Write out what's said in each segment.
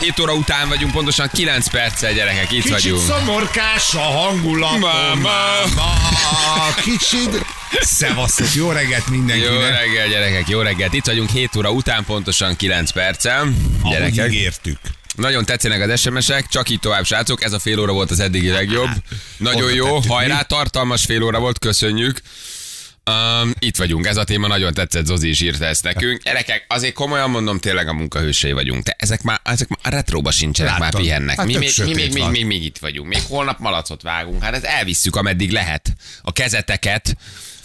7 óra után vagyunk, pontosan 9 perccel, gyerekek, itt Kicsit vagyunk. szomorkás a hangulatom. Mama. Kicsit. Szevasztok, jó reggelt Jó mindenkinek. reggel, gyerekek, jó reggelt. Itt vagyunk 7 óra után, pontosan 9 perccel. Ahogy Gyerekek, ígértük. nagyon tetszenek az SMS-ek, csak így tovább, srácok. Ez a fél óra volt az eddigi legjobb. Nagyon Oda jó, hajrá, tartalmas fél óra volt, köszönjük. Um, itt vagyunk, ez a téma nagyon tetszett, Zozi is írta ezt nekünk. Gyerekek, azért komolyan mondom, tényleg a munkahősei vagyunk. De ezek már, ezek már a retróba sincsenek, már Látod? pihennek. Hát mi, még, mi, még, még, még, még, itt vagyunk. Még holnap malacot vágunk. Hát ez elvisszük, ameddig lehet. A kezeteket.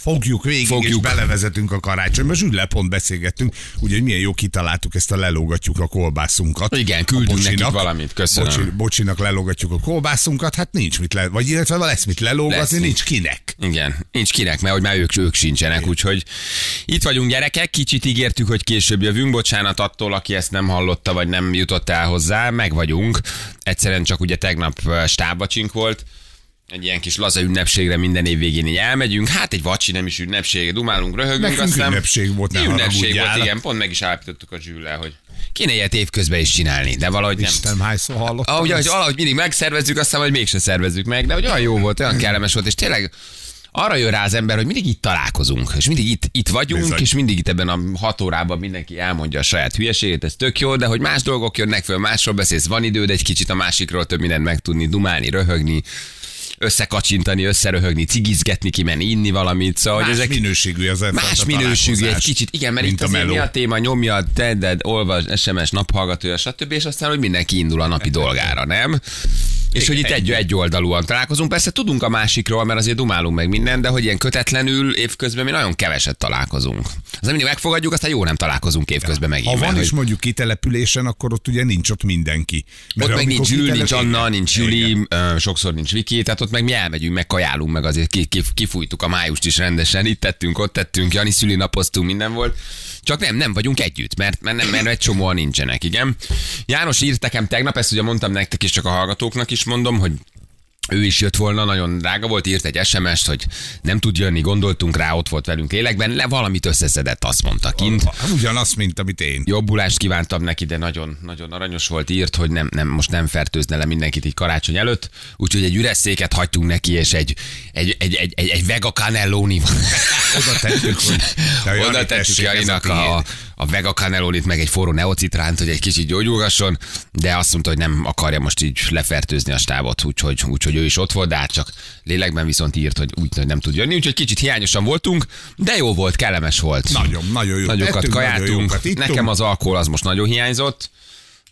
Fogjuk végig, Fogjuk. És belevezetünk a karácsonyba. Zsülle pont beszélgettünk, ugye, hogy milyen jó kitaláltuk ezt a lelógatjuk a kolbászunkat. Igen, küldünk bocsinak. nekik valamit, köszönöm. Bocsi, bocsinak lelógatjuk a kolbászunkat, hát nincs mit le, vagy illetve lesz mit lelógatni, Lesz. nincs kinek. Igen, nincs kinek, mert hogy már ők, ők sincsenek, úgyhogy itt vagyunk gyerekek, kicsit ígértük, hogy később jövünk, bocsánat attól, aki ezt nem hallotta, vagy nem jutott el hozzá, meg vagyunk. Egyszerűen csak ugye tegnap ö, stábvacsink volt, egy ilyen kis laza ünnepségre minden év végén így elmegyünk. Hát egy vacsi nem is ünnepség, dumálunk, röhögünk. Nekünk aztán ünnepség volt, ne Ünnepség volt, igen, pont meg is állapítottuk a zsűllel, hogy kéne ilyet évközben is csinálni, de valahogy nem. Isten, hányszor hallottam. Ahogy, ahogy valahogy mindig megszervezzük, aztán vagy mégse szervezzük meg, de hogy olyan jó volt, olyan kellemes volt, és tényleg arra jön rá az ember, hogy mindig itt találkozunk, és mindig itt, itt vagyunk, Bizony. és mindig itt ebben a hat órában mindenki elmondja a saját hülyeségét, ez tök jó, de hogy más dolgok jönnek föl, másról beszélsz, van időd egy kicsit a másikról több mindent megtudni, dumálni, röhögni, összekacsintani, összeröhögni, cigizgetni, kimenni, inni valamit, szóval hogy Más ezek minőségű az Más minőségű egy kicsit, igen, mert itt a azért mi a téma, nyomja, tedd, olvas, SMS, naphallgatója, stb. És aztán, hogy mindenki indul a napi dolgára, nem? És hogy itt egy, egy oldalúan találkozunk. Persze tudunk a másikról, mert azért dumálunk meg minden, de hogy ilyen kötetlenül évközben mi nagyon keveset találkozunk. Az mindig megfogadjuk, aztán jó nem találkozunk évközben megint. Ha van mert is hogy mondjuk kitelepülésen, akkor ott ugye nincs ott mindenki. Mert ott meg nincs Ül, kitelep- nincs Anna, nincs. Juli, sokszor nincs Viki, tehát ott meg mi elmegyünk, meg kajálunk, meg azért ki, ki, kifújtuk a májust is rendesen, itt tettünk, ott tettünk, Jani szülinapoztunk, minden volt. Csak nem, nem vagyunk együtt, mert, mert, nem, mert egy csomóan nincsenek, igen. János írt nekem tegnap, ezt ugye mondtam nektek is, csak a hallgatóknak is mondom, hogy ő is jött volna, nagyon drága volt, írt egy SMS-t, hogy nem tud jönni, gondoltunk rá, ott volt velünk lélekben, le valamit összeszedett, azt mondta kint. Hát Ugyanaz, mint amit én. Jobbulást kívántam neki, de nagyon, nagyon aranyos volt, írt, hogy nem, nem, most nem fertőzne le mindenkit így karácsony előtt, úgyhogy egy üres széket hagytunk neki, és egy, egy, egy, egy, egy, egy vega cannelloni Oda tettük, hogy Oda tettük a Janinak a, tiéd. A vega cannellonit, meg egy forró neocitránt, hogy egy kicsit gyógyulgasson, de azt mondta, hogy nem akarja most így lefertőzni a stábot, úgyhogy, úgyhogy ő is ott volt, de hát csak lélekben viszont írt, hogy úgy hogy nem tud jönni, úgyhogy kicsit hiányosan voltunk, de jó volt, kellemes volt. Nagyon, nagyon jó. Nagyokat nagyon kajáltunk. jókat ittunk. Nekem az alkohol az most nagyon hiányzott.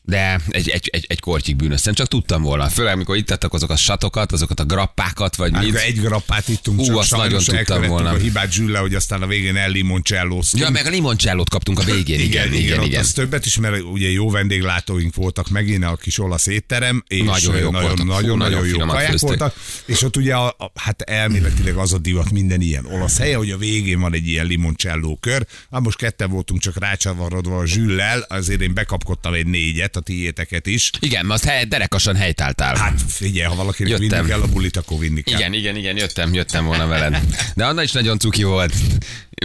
De egy, egy, egy, egy kortyig bűnöztem, csak tudtam volna. Főleg, amikor itt tettek azok a satokat, azokat a grappákat, vagy Hát, mit. egy grappát ittunk, Ú, csak azt nagyon tudtam volna. a hibát Zsülle, hogy aztán a végén ellimoncsellóztunk. Ja, meg a limoncellót kaptunk a végén, igen, igen, igen. igen. Az többet is, mert ugye jó vendéglátóink voltak megint a kis olasz étterem, és Nagyon jók nagyon, voltak. Nagyon, nagyon nagyon jó kaják főztek. voltak, és ott ugye a, a, hát elméletileg az a divat minden ilyen olasz helye, hogy a végén van egy ilyen limoncello kör. Hát most ketten voltunk csak rácsavarodva a zsüllel, azért én bekapkodtam egy négyet, tiéteket is. Igen, azt hely, derekasan helytáltál. Hát figyelj, ha valakinek Jöttem. vinni kell a bulit, akkor vinni kell. Igen, igen, igen, jöttem, jöttem volna veled. De Anna is nagyon cuki volt.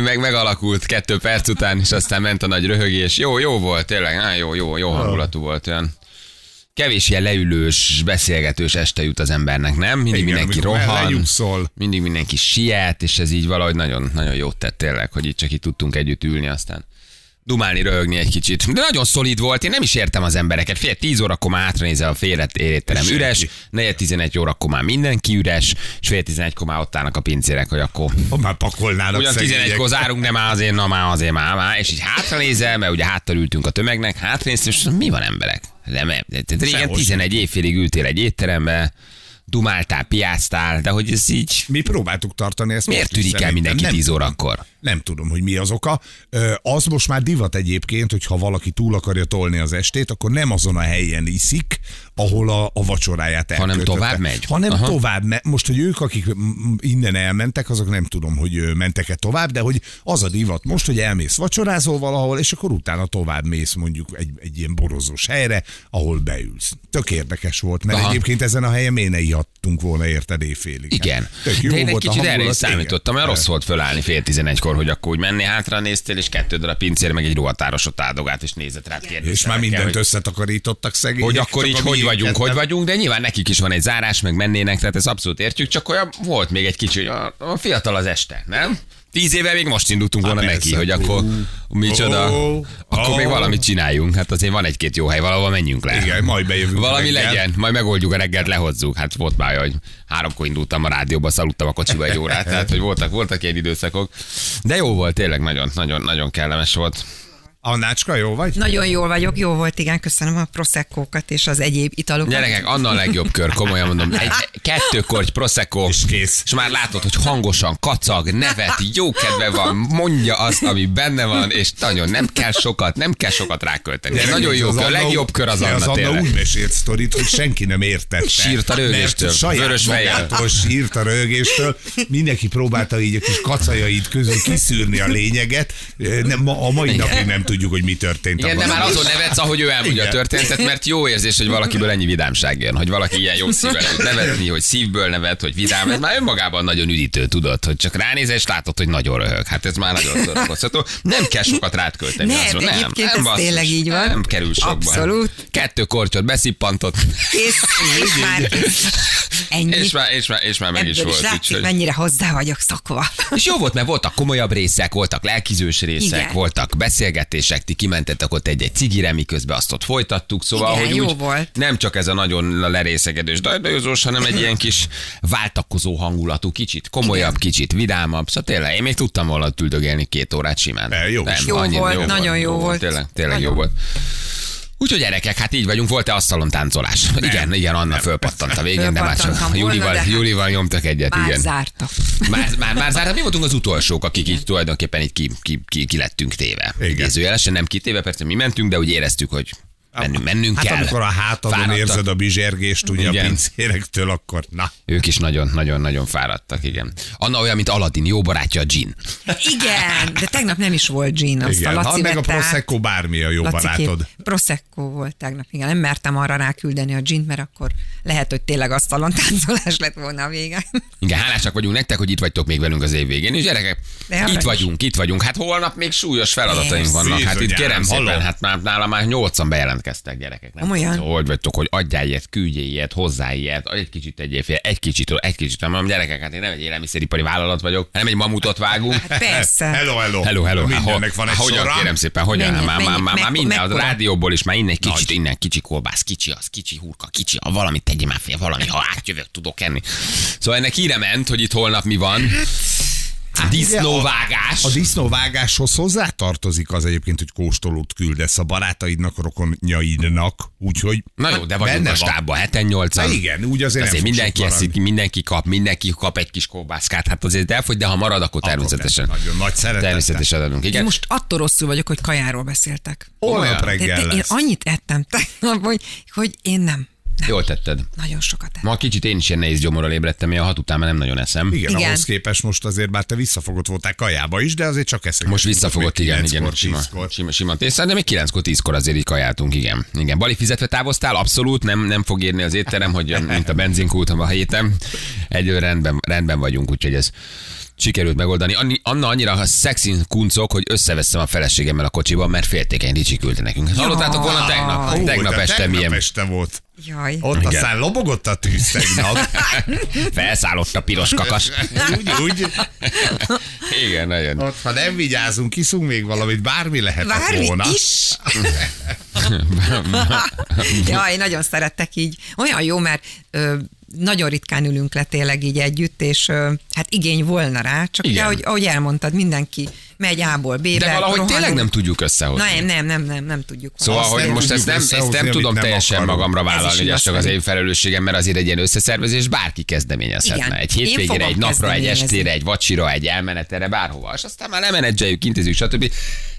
Meg megalakult kettő perc után, és aztán ment a nagy röhögés. Jó, jó volt, tényleg, á, jó, jó, jó hangulatú volt olyan. Kevés ilyen leülős, beszélgetős este jut az embernek, nem? Mindig Igen, mindenki rohan, mindig mindenki siet, és ez így valahogy nagyon, nagyon jót tett tényleg, hogy itt csak itt tudtunk együtt ülni aztán. Dumálni, röhögni egy kicsit. De nagyon szolid volt, én nem is értem az embereket. Fél 10 órakor már hátranézel a fél étterem üres, negyed 11 órakor már mindenki üres, és fél 11-kor már ott állnak a pincérek, hogy akkor Ha már pakolnának Ugyan szegények. 11-kor zárunk, de már azért, na már azért már, már. És így hátranézel, mert ugye háttal ültünk a tömegnek, hátranéztem, és mi van emberek? Nem, régen Sehol 11 évfélig ültél egy étterembe, dumáltál, piáztál, de hogy ez így... Mi próbáltuk tartani ezt. Miért tűnik el mindenki Nem 10 tudom. órakor? Nem tudom, hogy mi az oka. Az most már divat egyébként, hogy ha valaki túl akarja tolni az estét, akkor nem azon a helyen iszik, ahol a, a vacsoráját Hanem elköltötte. tovább megy? Hanem Aha. tovább megy. Most, hogy ők, akik innen elmentek, azok nem tudom, hogy mentek-e tovább, de hogy az a divat most, hogy elmész vacsorázol valahol, és akkor utána tovább mész mondjuk egy, egy ilyen borozós helyre, ahol beülsz. Tök érdekes volt, mert Aha. egyébként ezen a helyen miért ne ihattunk volna érted éjfélig. Igen. Hát, tök jó De én egy kicsit erre is számítottam, mert igen. rossz volt fölállni fél tizenegykor, hogy akkor úgy menni hátra néztél, és kettő darab pincér, meg egy rohatáros ott áldogált, és nézett rád kérdezte. És már mindent összetakarítottak szegények. hogy akkor így hogy vagyunk, hogy vagyunk, de nyilván nekik is van egy zárás, meg mennének, tehát ez abszolút értjük, csak olyan volt még egy kicsi, a, a fiatal az este, nem? Tíz éve még most indultunk volna Há, neki, hogy akkor micsoda, Ó, akkor még valamit csináljunk. Hát azért van egy-két jó hely, valahol menjünk le. Igen, majd bejövünk Valami reggel. legyen, majd megoldjuk a reggelt, lehozzuk. Hát volt már, hogy háromkor indultam a rádióba, szaludtam a kocsiba egy órát, tehát hogy voltak, voltak ilyen időszakok. De jó volt, tényleg nagyon, nagyon, nagyon kellemes volt. Annácska, jó vagy? Nagyon jól vagyok, jó volt, igen, köszönöm a proszekkókat és az egyéb italokat. Gyerekek, Anna a legjobb kör, komolyan mondom. Egy, kettő korty prosecco, És kész. és már látod, hogy hangosan kacag, nevet, jó kedve van, mondja azt, ami benne van, és nagyon nem kell sokat, nem kell sokat rákölteni. Ez nagyon jó Az kör, a Anna- legjobb kör az az Anna Anna tényleg. úgy mesélt sztorit, hogy senki nem értette. Sírt a rögéstől, vörös magától sírt a rögéstől. Mindenki próbálta így a kis kacajaid közül kiszűrni a lényeget. Nem, a mai napig nem tudjuk, hogy mi történt. Igen, de abban. már azon nevetsz, ahogy ő elmondja a Igen. történetet, mert jó érzés, hogy valakiből ennyi vidámság jön, hogy valaki ilyen jó szívvel tud nevetni, hogy szívből nevet, hogy vidám. Ez már önmagában nagyon üdítő, tudod, hogy csak ránézel és látod, hogy nagyon röhög. Hát ez már nagyon szórakoztató. Nem kell sokat rád költeni. Nem, azon. de egyébként ez basszus. tényleg így van. Nem kerül sokba. Abszolút. Kettő kortyot beszippantott, Kész, és már. Ennyi. és már, és már, és már meg is Ebből volt. látszik, úgyhogy- mennyire hozzá vagyok szokva. és jó volt, mert voltak komolyabb részek, voltak lelkizős részek, Igen. voltak beszélgetések, ti kimentetek ott egy-egy cigire, miközben azt ott folytattuk, szóval, Igen, hogy jó úgy volt. nem csak ez a nagyon lerészegedős dajdajozós, hanem egy ilyen kis váltakozó hangulatú, kicsit komolyabb, Igen. kicsit vidámabb. Szóval tényleg, én még tudtam volna ott üldögélni két órát simán. De jó is. Jó volt, nagyon jó volt. Tényleg, tényleg jó volt. Úgyhogy gyerekek, hát így vagyunk, volt-e asztalon táncolás? Igen, igen, Anna fölpattant a végén, de már csak Fölpattantam volna, hát Júlival nyomtak egyet, Már igen. zártak. Már, már, már zárt, mi voltunk az utolsók, akik így tulajdonképpen így ki, ki, ki, ki lettünk téve. Igen. Idézőjelesen nem kitéve, persze mi mentünk, de úgy éreztük, hogy mennünk, mennünk Hát kell. amikor a hátadon Fáradtak. érzed a bizsergést ugye Igen. a pincérektől, akkor na. Ők is nagyon, nagyon, nagyon fáradtak, igen. Anna olyan, mint Aladdin, jó barátja a Jean. Igen, de tegnap nem is volt gin, azt Igen, a ha Laci meg a. Prosecco bármi a jó Laci barátod. kép- Prosecco volt tegnap, igen. Nem mertem arra ráküldeni a gint, mert akkor lehet, hogy tényleg asztalon táncolás lett volna a vége. Igen, hálásak vagyunk nektek, hogy itt vagytok még velünk az év végén. És gyerekek, De arra itt is. vagyunk, itt vagyunk. Hát holnap még súlyos feladataink vannak. Hát itt kérem szépen, hát már nálam már nyolcan bejelentkeztek gyerekek. Nem Komolyan? tudom, Hogy vagytok, hogy adjál ilyet, küldjél ilyet, hozzá ilyet, egy kicsit tegyél fél, egy kicsit, egy kicsit. Nem mondom, gyerekek, hát én nem egy élelmiszeripari vállalat vagyok, hanem egy mamutot vágunk. Hát persze. Hello, hello. Hello, hello. Hát, Mindennek van egy hát, hogyan sora. kérem szépen, hogyan? Mennyit, már, már, már, már minden, a rádióból is már innen egy kicsit, Nagy. innen kicsi kolbász, kicsi az, kicsi hurka, kicsi, a valamit tegyél már fél, valami, ha átjövök, tudok enni. Szóval ennek híre ment, hogy itt holnap mi van. Disznóvágás. A disznóvágáshoz hozzá tartozik az egyébként, hogy kóstolót küldesz a barátaidnak, a rokonjaidnak, úgyhogy Na jó, de vagyunk a stábban, heten nyolcan. Na igen, úgy azért azért mindenki eszik, mindenki kap, mindenki kap egy kis kolbászkát, hát azért elfogy, de ha marad, akkor természetesen. nem. Nagyon nagy szeretettel. Természetesen adunk, Én igen. most attól rosszul vagyok, hogy kajáról beszéltek. Holnap Olyan. Reggel én annyit ettem tegnap, hogy, hogy én nem. Nem. Jól tetted. Nagyon sokat ettem. Ma kicsit én is ilyen nehéz gyomorral ébredtem, én a hat után már nem nagyon eszem. Igen, Igen. ahhoz képest most azért bár te visszafogott voltál kajába is, de azért csak eszek. Most visszafogott, igen, igen, sima, sima, sima tészta, de még 9-kor, 10-kor azért így kajáltunk, igen. Igen, Bali fizetve távoztál, abszolút, nem, nem fog érni az étterem, hogy mint a benzinkút a héten. Egyről rendben, rendben vagyunk, úgyhogy ez sikerült megoldani. Anni, Anna annyira szexin kuncok, hogy összeveszem a feleségemmel a kocsiban, mert féltékeny Ricsi küldte nekünk. Hallottátok volna tegnap? Ó, tegnap este tegnap milyen este volt. Jaj. Ott Igen. aztán lobogott a tűz tegnap. felszállott a piros kakas. úgy, úgy. Igen, nagyon. Ott, ha nem vigyázunk, kiszunk még valamit, bármi lehetett Várni volna. is. ja, én nagyon szerettek így. Olyan jó, mert ö, nagyon ritkán ülünk le tényleg így együtt, és hát igény volna rá, csak ugye, Igen. ahogy, ahogy elmondtad, mindenki megy A-ból B-be. De valahogy rohanunk. tényleg nem tudjuk összehozni. Nem, nem, nem, nem, nem tudjuk. Szóval, Azt hogy most ezt nem, ezt nem tudom nem teljesen akarunk. magamra vállalni, hogy ez csak az én felelősségem, mert azért egy ilyen összeszervezés bárki kezdeményezhetne. Igen. Egy hétvégére, egy napra, egy estére, egy vacsira, egy elmenetre, bárhova. És aztán már lemenedzseljük, intézzük, stb.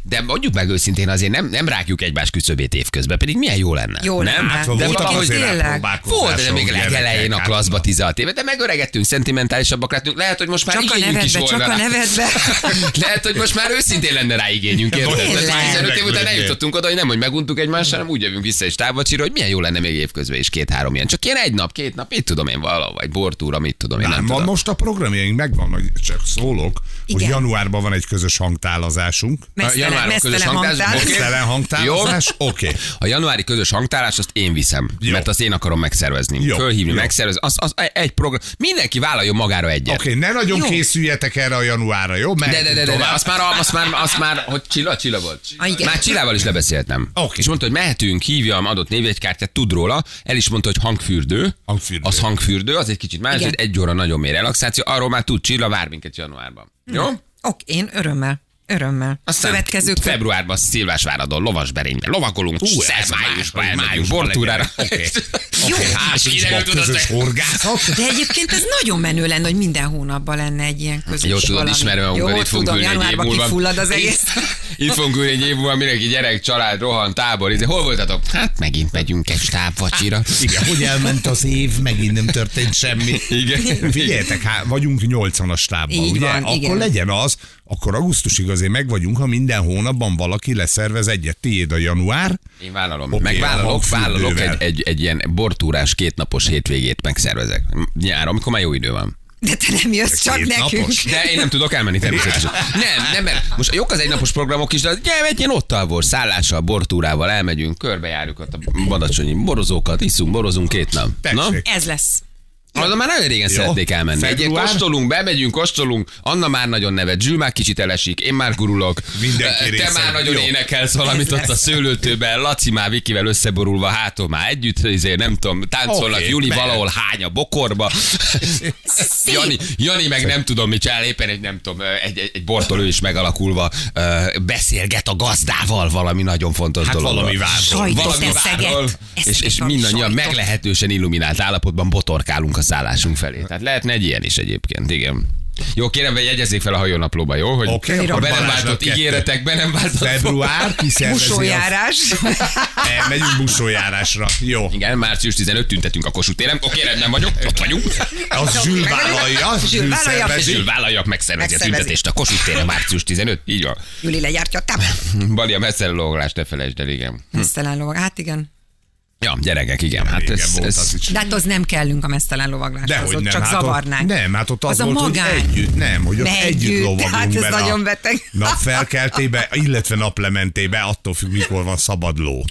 De mondjuk meg őszintén, azért nem, nem rágjuk egymás küszöbét évközben, pedig milyen jó lenne. Jó nem? lenne. Hát De voltak azért tényleg. Volt, de még legelején a klaszba na. 16 éve, de megöregettünk, szentimentálisabbak lettünk. Lehet, hogy most már Csak a nevedbe, volna csak a nevedbe. Lehet, hogy most már őszintén lenne rá igényünk. érted? Tényleg. Tehát már 15 év után eljutottunk oda, hogy nem, hogy meguntuk egymást, hanem úgy jövünk vissza és távvacsira, hogy milyen jó lenne még évközben is két-három ilyen. Csak ilyen egy nap, két nap, mit tudom én valahol, vagy bortúra, mit tudom én, Nem, tudom. most a programjaink megvan, hogy csak szólok, hogy Igen. januárban van egy közös hangtálazásunk. Mesztelen, januáron közös mesztelen. Oké. Szelen hangtálazás, oké. A januári közös hangtárás, azt én viszem, Jó. mert azt én akarom megszervezni. Jó. Fölhívni, Jó. megszervezni. Az, az, egy program. Mindenki vállaljon magára egyet. Oké, ne nagyon Jó. készüljetek erre a januárra, jó? De, de, de, de, de, azt már, azt már, azt már, hogy Csilla, Csilla volt. Ah, igen. Már Csillával is lebeszéltem. Oké. És mondta, hogy mehetünk, hívjam, adott névjegykártyát, tud róla. El is mondta, hogy hangfürdő. Hangfürdő. Az hangfürdő, az egy kicsit más, Igen. egy, egy óra nagyon mély relaxáció. Arról már tud Csilla, vár minket januárban. Jó? Oké, én örömmel. Örömmel. Aztán Következő februárban Szilvásváradon, lovasberényben, lovagolunk, Ú, Szer- ez májusban elmegyünk bortúrára. Oké. Közös hogy- horgászat. De egyébként ez nagyon menő lenne, hogy minden hónapban lenne egy ilyen közös Jó, tudod, ismerve magunkat, Jó, itt fogunk tudom, ülni egy év januárban múlva. kifullad az egész. Itt, fogunk ülni egy év múlva, mindenki gyerek, család, rohan, tábor. Izé, hol voltatok? Hát megint megyünk egy stábvacsira. Igen, hogy elment az év, megint nem történt semmi. Igen. Figyeljetek, hát vagyunk 80 a stábban, Így ugye? akkor legyen az, akkor augusztusig azért meg vagyunk, ha minden hónapban valaki leszervez egyet. Tiéd a január, Én vállalom. Oké, meg a vállalok, egy, egy, egy, ilyen bortúrás kétnapos hétvégét megszervezek. Nyáron, amikor már jó idő van. De te nem jössz csak két nekünk. napos? De én nem tudok elmenni természetesen. Nem, nem, mert most jók az egynapos programok is, de gyere, egy ilyen ott alvor, szállással, bortúrával elmegyünk, körbejárjuk ott a badacsonyi borozókat, iszunk, borozunk két nap. Na? Ez lesz. Oda már nagyon régen szeretnék elmenni. Egy Február? kóstolunk, bemegyünk, kóstolunk, Anna már nagyon nevet, Zsül már kicsit elesik, én már gurulok. Mindenki Te részen. már nagyon Jó. énekelsz valamit ott a szőlőtőben, Laci már Vikivel összeborulva hátul már együtt, ezért nem tudom, táncolnak, Oké, Juli mehet. valahol hány a bokorba. Jani, Jani meg nem tudom, mit csinál, éppen egy, nem tudom, egy, egy, egy bortól ő is megalakulva beszélget a gazdával valami nagyon fontos Hát dologról. valami várról. Sajtot Valami várról. És, és mindannyian sajtot. meglehetősen illuminált állapotban botorkálunk a szállásunk felé. Tehát lehetne egy ilyen is egyébként, igen. Jó, kérem, hogy jegyezzék fel a hajónaplóba, jó? Hogy Oké, a akkor be nem váltott ígéretek, be nem váltott Február, kiszervezi a... Busójárás. Elmegyünk busójárásra. Jó. Igen, március 15 tüntetünk a Kossuth téren. Oké, rendben vagyok, ott vagyunk. Az Zsül vállalja, Zsül Zsül vállalja. szervezi. Zsül vállaljak, megszervezi a tüntetést a Kossuth téren március 15. Így van. Juli legyártja a tábor. Bali a messzele logolást, ne felejtsd el, igen. Lovag. Hát igen. Ja, gyerekek, igen. Hát Régen ez, volt ez, az is. De hát az nem kellünk a mesztelen lovagláshoz, ott nem, csak hát ott- zavarnánk. Nem, hát ott az, Az a volt, magány. hogy együtt, nem, hogy ott együtt, együtt, lovagolunk hát ez be nagyon a beteg. Napfelkeltébe, illetve naplementébe, attól függ, mikor van szabad ló.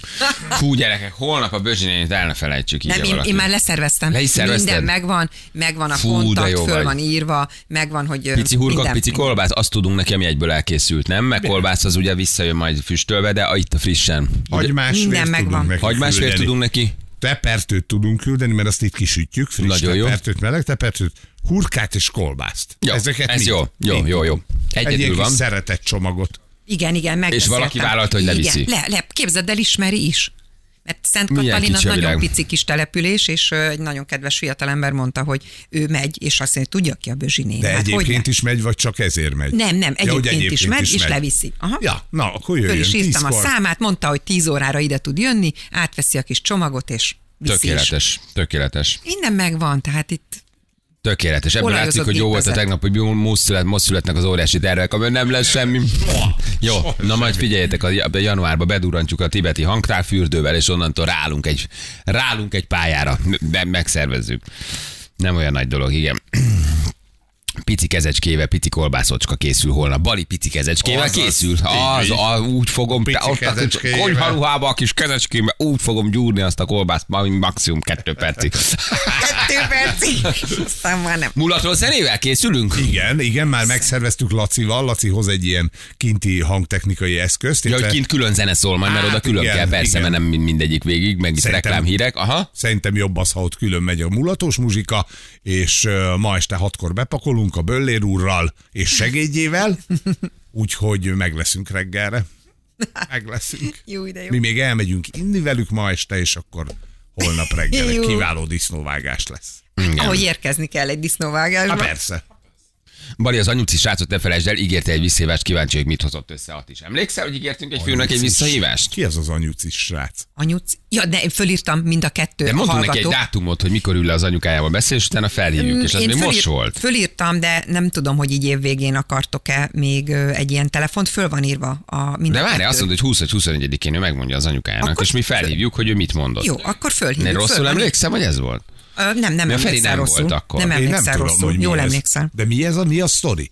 Fú, gyerekek, holnap a bőzsinényt el ne felejtsük így Nem, én, én már leszerveztem. Le is szervezted? Minden megvan, megvan a Fú, kontakt, jó föl vagy. van írva, megvan, hogy... Pici hurkok, minden, pici kolbász, azt tudunk neki, ami egyből elkészült, nem? Meg kolbász az ugye visszajön majd füstölve, de a- itt a frissen. Hagymás Minden vért megvan. tudunk tudunk neki? Tepertőt tudunk küldeni, mert azt itt kisütjük, friss Nagyon jó. tepertőt, meleg tepertőt, hurkát és kolbászt. Jó, Ezeket ez mind- jó, jó, mind jó, jó. Egy Egyedül kis van. szeretett csomagot. Igen, igen, megbeszéltem. valaki vállalta, hogy leviszi. Igen, le, le, képzeld el, ismeri is. Mert Szent Katalin az nagyon pici kis település, és egy nagyon kedves fiatalember mondta, hogy ő megy, és azt mondja, tudja ki a Bözsinén. De hát egyébként is megy, vagy csak ezért megy? Nem, nem, Ja, hogy egyébként, is megy, és leviszi. Aha. Ja, na, akkor jöjjön. Föl is írtam a számát, mondta, hogy 10 órára ide tud jönni, átveszi a kis csomagot, és viszi is. Tökéletes, tökéletes. Minden megvan, tehát itt Tökéletes. Ebből Olajozott látszik, hogy jó volt a tegnap, hogy most, szület, most születnek az óriási tervek, amiben nem lesz semmi. Jó, na majd figyeljetek, a a januárban bedurrantjuk a tibeti hangtárfürdővel, és onnantól rálunk egy, rálunk egy pályára, megszervezzük. Nem olyan nagy dolog, igen. Pici kezecskével, pici kolbászocska készül holnap. Bali pici kezecskével Azaz, készül. Az, így. a, úgy fogom, Pici ott a konyharuhába a kis kezecskével, úgy fogom gyúrni azt a kolbászt, maximum kettő percig. Kettő percig. Aztán már nem. Mulatról zenével készülünk? Igen, igen, már megszerveztük Lacival. Laci hoz egy ilyen kinti hangtechnikai eszközt. Ja, hogy kint külön zene szól majd, mert Hát oda külön igen, kell, persze, igen. mert nem mindegyik végig, meg itt Szerintem- reklámhírek. Aha. Szerintem jobb az, ha ott külön megy a mulatos muzsika, és ma este hatkor bepakolunk a Böllér úrral és segédjével, úgyhogy meg leszünk reggelre. Meg leszünk. Jó, de jó. Mi még elmegyünk inni velük ma este, és akkor holnap reggel egy kiváló disznóvágás lesz. Igen. Ahogy érkezni kell egy disznóvágásba. Hát persze. Bali az anyuci srácot ne felejtsd el, ígérte egy visszahívást, kíváncsi, hogy mit hozott össze At is. Emlékszel, hogy ígértünk egy főnök egy visszahívást? Ki az az anyucis srác? Anyuc... Ja, de én fölírtam mind a kettő De mondtunk neki egy dátumot, hogy mikor ül le az anyukájával beszél, és utána felhívjuk, és az Én még most fölír- volt. Fölírtam, de nem tudom, hogy így évvégén akartok-e még egy ilyen telefont. Föl van írva a mind De a várj, kettő. azt mondod, hogy 20 vagy 21-én ő megmondja az anyukájának, Akkor és mi felhívjuk, hogy ő mit mondott. Jó, akkor Ne fölhívjuk. rosszul föl emlékszem, hogy ez volt? Nem, nem a Feri emlékszel nem rosszul. volt akkor. Nem Én nem emlékszel tudom, rosszul. hogy mi Jól ez. emlékszel. De mi ez a, mi a sztori?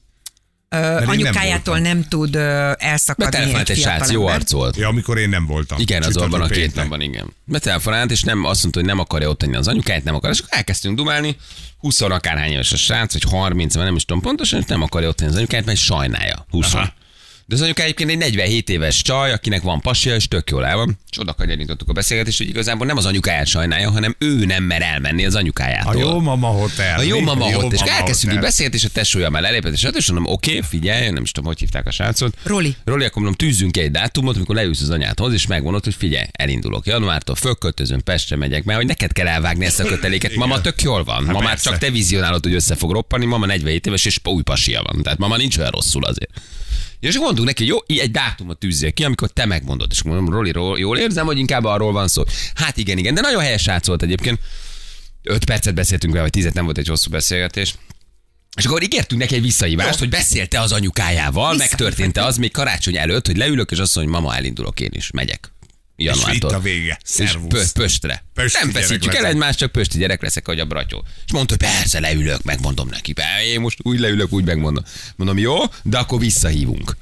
Nem Anyukájától voltam. nem tud elszakadni Betelefonált egy srác, jó fiatalember. arc volt. Ja, amikor én nem voltam. Igen, az abban a két napban, igen. Betelefonált, és nem azt mondta, hogy nem akarja ott tenni az anyukáját, nem akar. És akkor elkezdtünk dumálni, 20 akárhány éves a srác, vagy 30, vagy nem is tudom pontosan, és nem akarja ott tenni az anyukáját, mert sajnálja. 20. Aha. De az anyuká egyébként egy 47 éves csaj, akinek van pasja, és tök jól el van. És oda kanyarítottuk a beszélgetést, hogy igazából nem az anyukáját sajnálja, hanem ő nem mer elmenni az A anyukájától. jó mama hotel. A jó mama ott, és hotel. beszélt, és a tesója már lelépett, és hát és mondom, oké, figyelj, nem is tudom, hogy hívták a srácot. Roli. Roli, akkor mondom, tűzzünk egy dátumot, amikor leülsz az anyádhoz, és megmondod, hogy figyelj, elindulok januártól, fölköltözöm, Pestre megyek, mert hogy neked kell elvágni ezt a köteléket. Mama tök jól van. Ma már Hát csak te vizionálod, hogy össze fog roppani, mama 47 éves, és új pasia van. Tehát mama nincs olyan rosszul azért. És akkor mondtuk neki, jó, egy dátumot tűzzél ki, amikor te megmondod. És mondom, Roli, ról- jól érzem, hogy inkább arról van szó. Hát igen, igen, de nagyon helyes srác volt egyébként. Öt percet beszéltünk vele, vagy tizet, nem volt egy hosszú beszélgetés. És akkor ígértünk neki egy visszahívást, hogy beszélte az anyukájával, megtörtént az még karácsony előtt, hogy leülök, és azt mondja, hogy mama, elindulok én is, megyek. És Januártól. itt a vége. És Szervusz. pö- pöstre. Pösti nem feszítjük el egymást, csak pösti gyerek leszek, hogy a bratyó. És mondta, hogy persze leülök, megmondom neki. Én most úgy leülök, úgy megmondom. Mondom, jó, de akkor visszahívunk.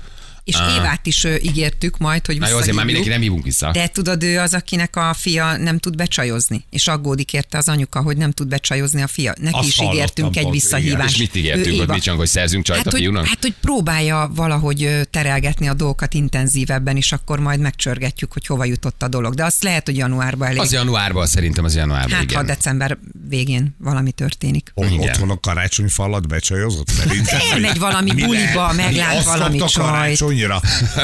És Évát is ö, ígértük majd, hogy Na jó, azért már mindenki nem hívunk vissza. De tudod, ő az, akinek a fia nem tud becsajozni, és aggódik érte az anyuka, hogy nem tud becsajozni a fia. Neki Azt is ígértünk egy pont, visszahívást. És mit ígértünk, Ő hogy csinálunk, hogy szerzünk csajt Hát a hogy, fiúnak? hát, hogy próbálja valahogy terelgetni a dolgokat intenzívebben, és akkor majd megcsörgetjük, hogy hova jutott a dolog. De azt lehet, hogy januárban elég. Az januárban, szerintem az januárban, hát, igen. ha december végén valami történik. Ott, Igen. otthon a karácsony falat becsajozott szerintem. Elmegy valami Mire? buliba, meglát valami csajt. Karácsonyra.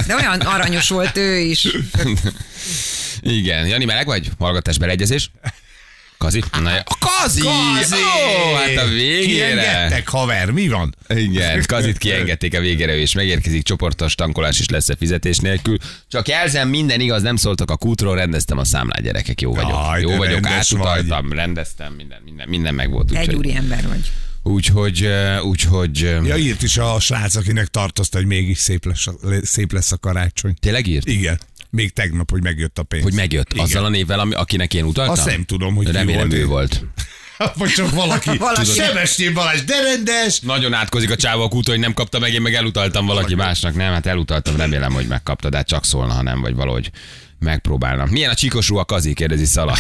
De olyan aranyos volt ő is. Igen. Jani, meleg vagy? Hallgatás beleegyezés? Kazi? Na, a Kazi! Ó, hát a végére. Kiengedtek, haver, mi van? Igen, Kazit kiengedték a végére, és megérkezik csoportos tankolás is lesz a fizetés nélkül. Csak jelzem, minden igaz, nem szóltak a kútról, rendeztem a számlát, gyerekek, jó vagyok. Jaj, jó vagyok, átutaltam, rendeztem, minden, minden, minden megvolt. Te egy úri ember vagy. Úgyhogy, eh, úgyhogy eh, Ja, írt is a srác, akinek tartozta, hogy mégis szép lesz, a- szép lesz a karácsony. tényleg írt? Igen. Még tegnap, hogy megjött a pénz. Hogy megjött Igen. azzal a névvel, ami, akinek én utaltam? Azt nem tudom, hogy Remélem volt ő volt. Vagy csak valaki. Valaki. Sebestyén Balázs, de rendes. Nagyon átkozik a csávó a kúton, hogy nem kapta meg, én meg elutaltam valaki másnak. Nem, hát elutaltam, remélem, hogy megkapta, de hát csak szólna, ha nem, vagy valahogy megpróbálna. Milyen a csíkosú a kazi, kérdezi Szala.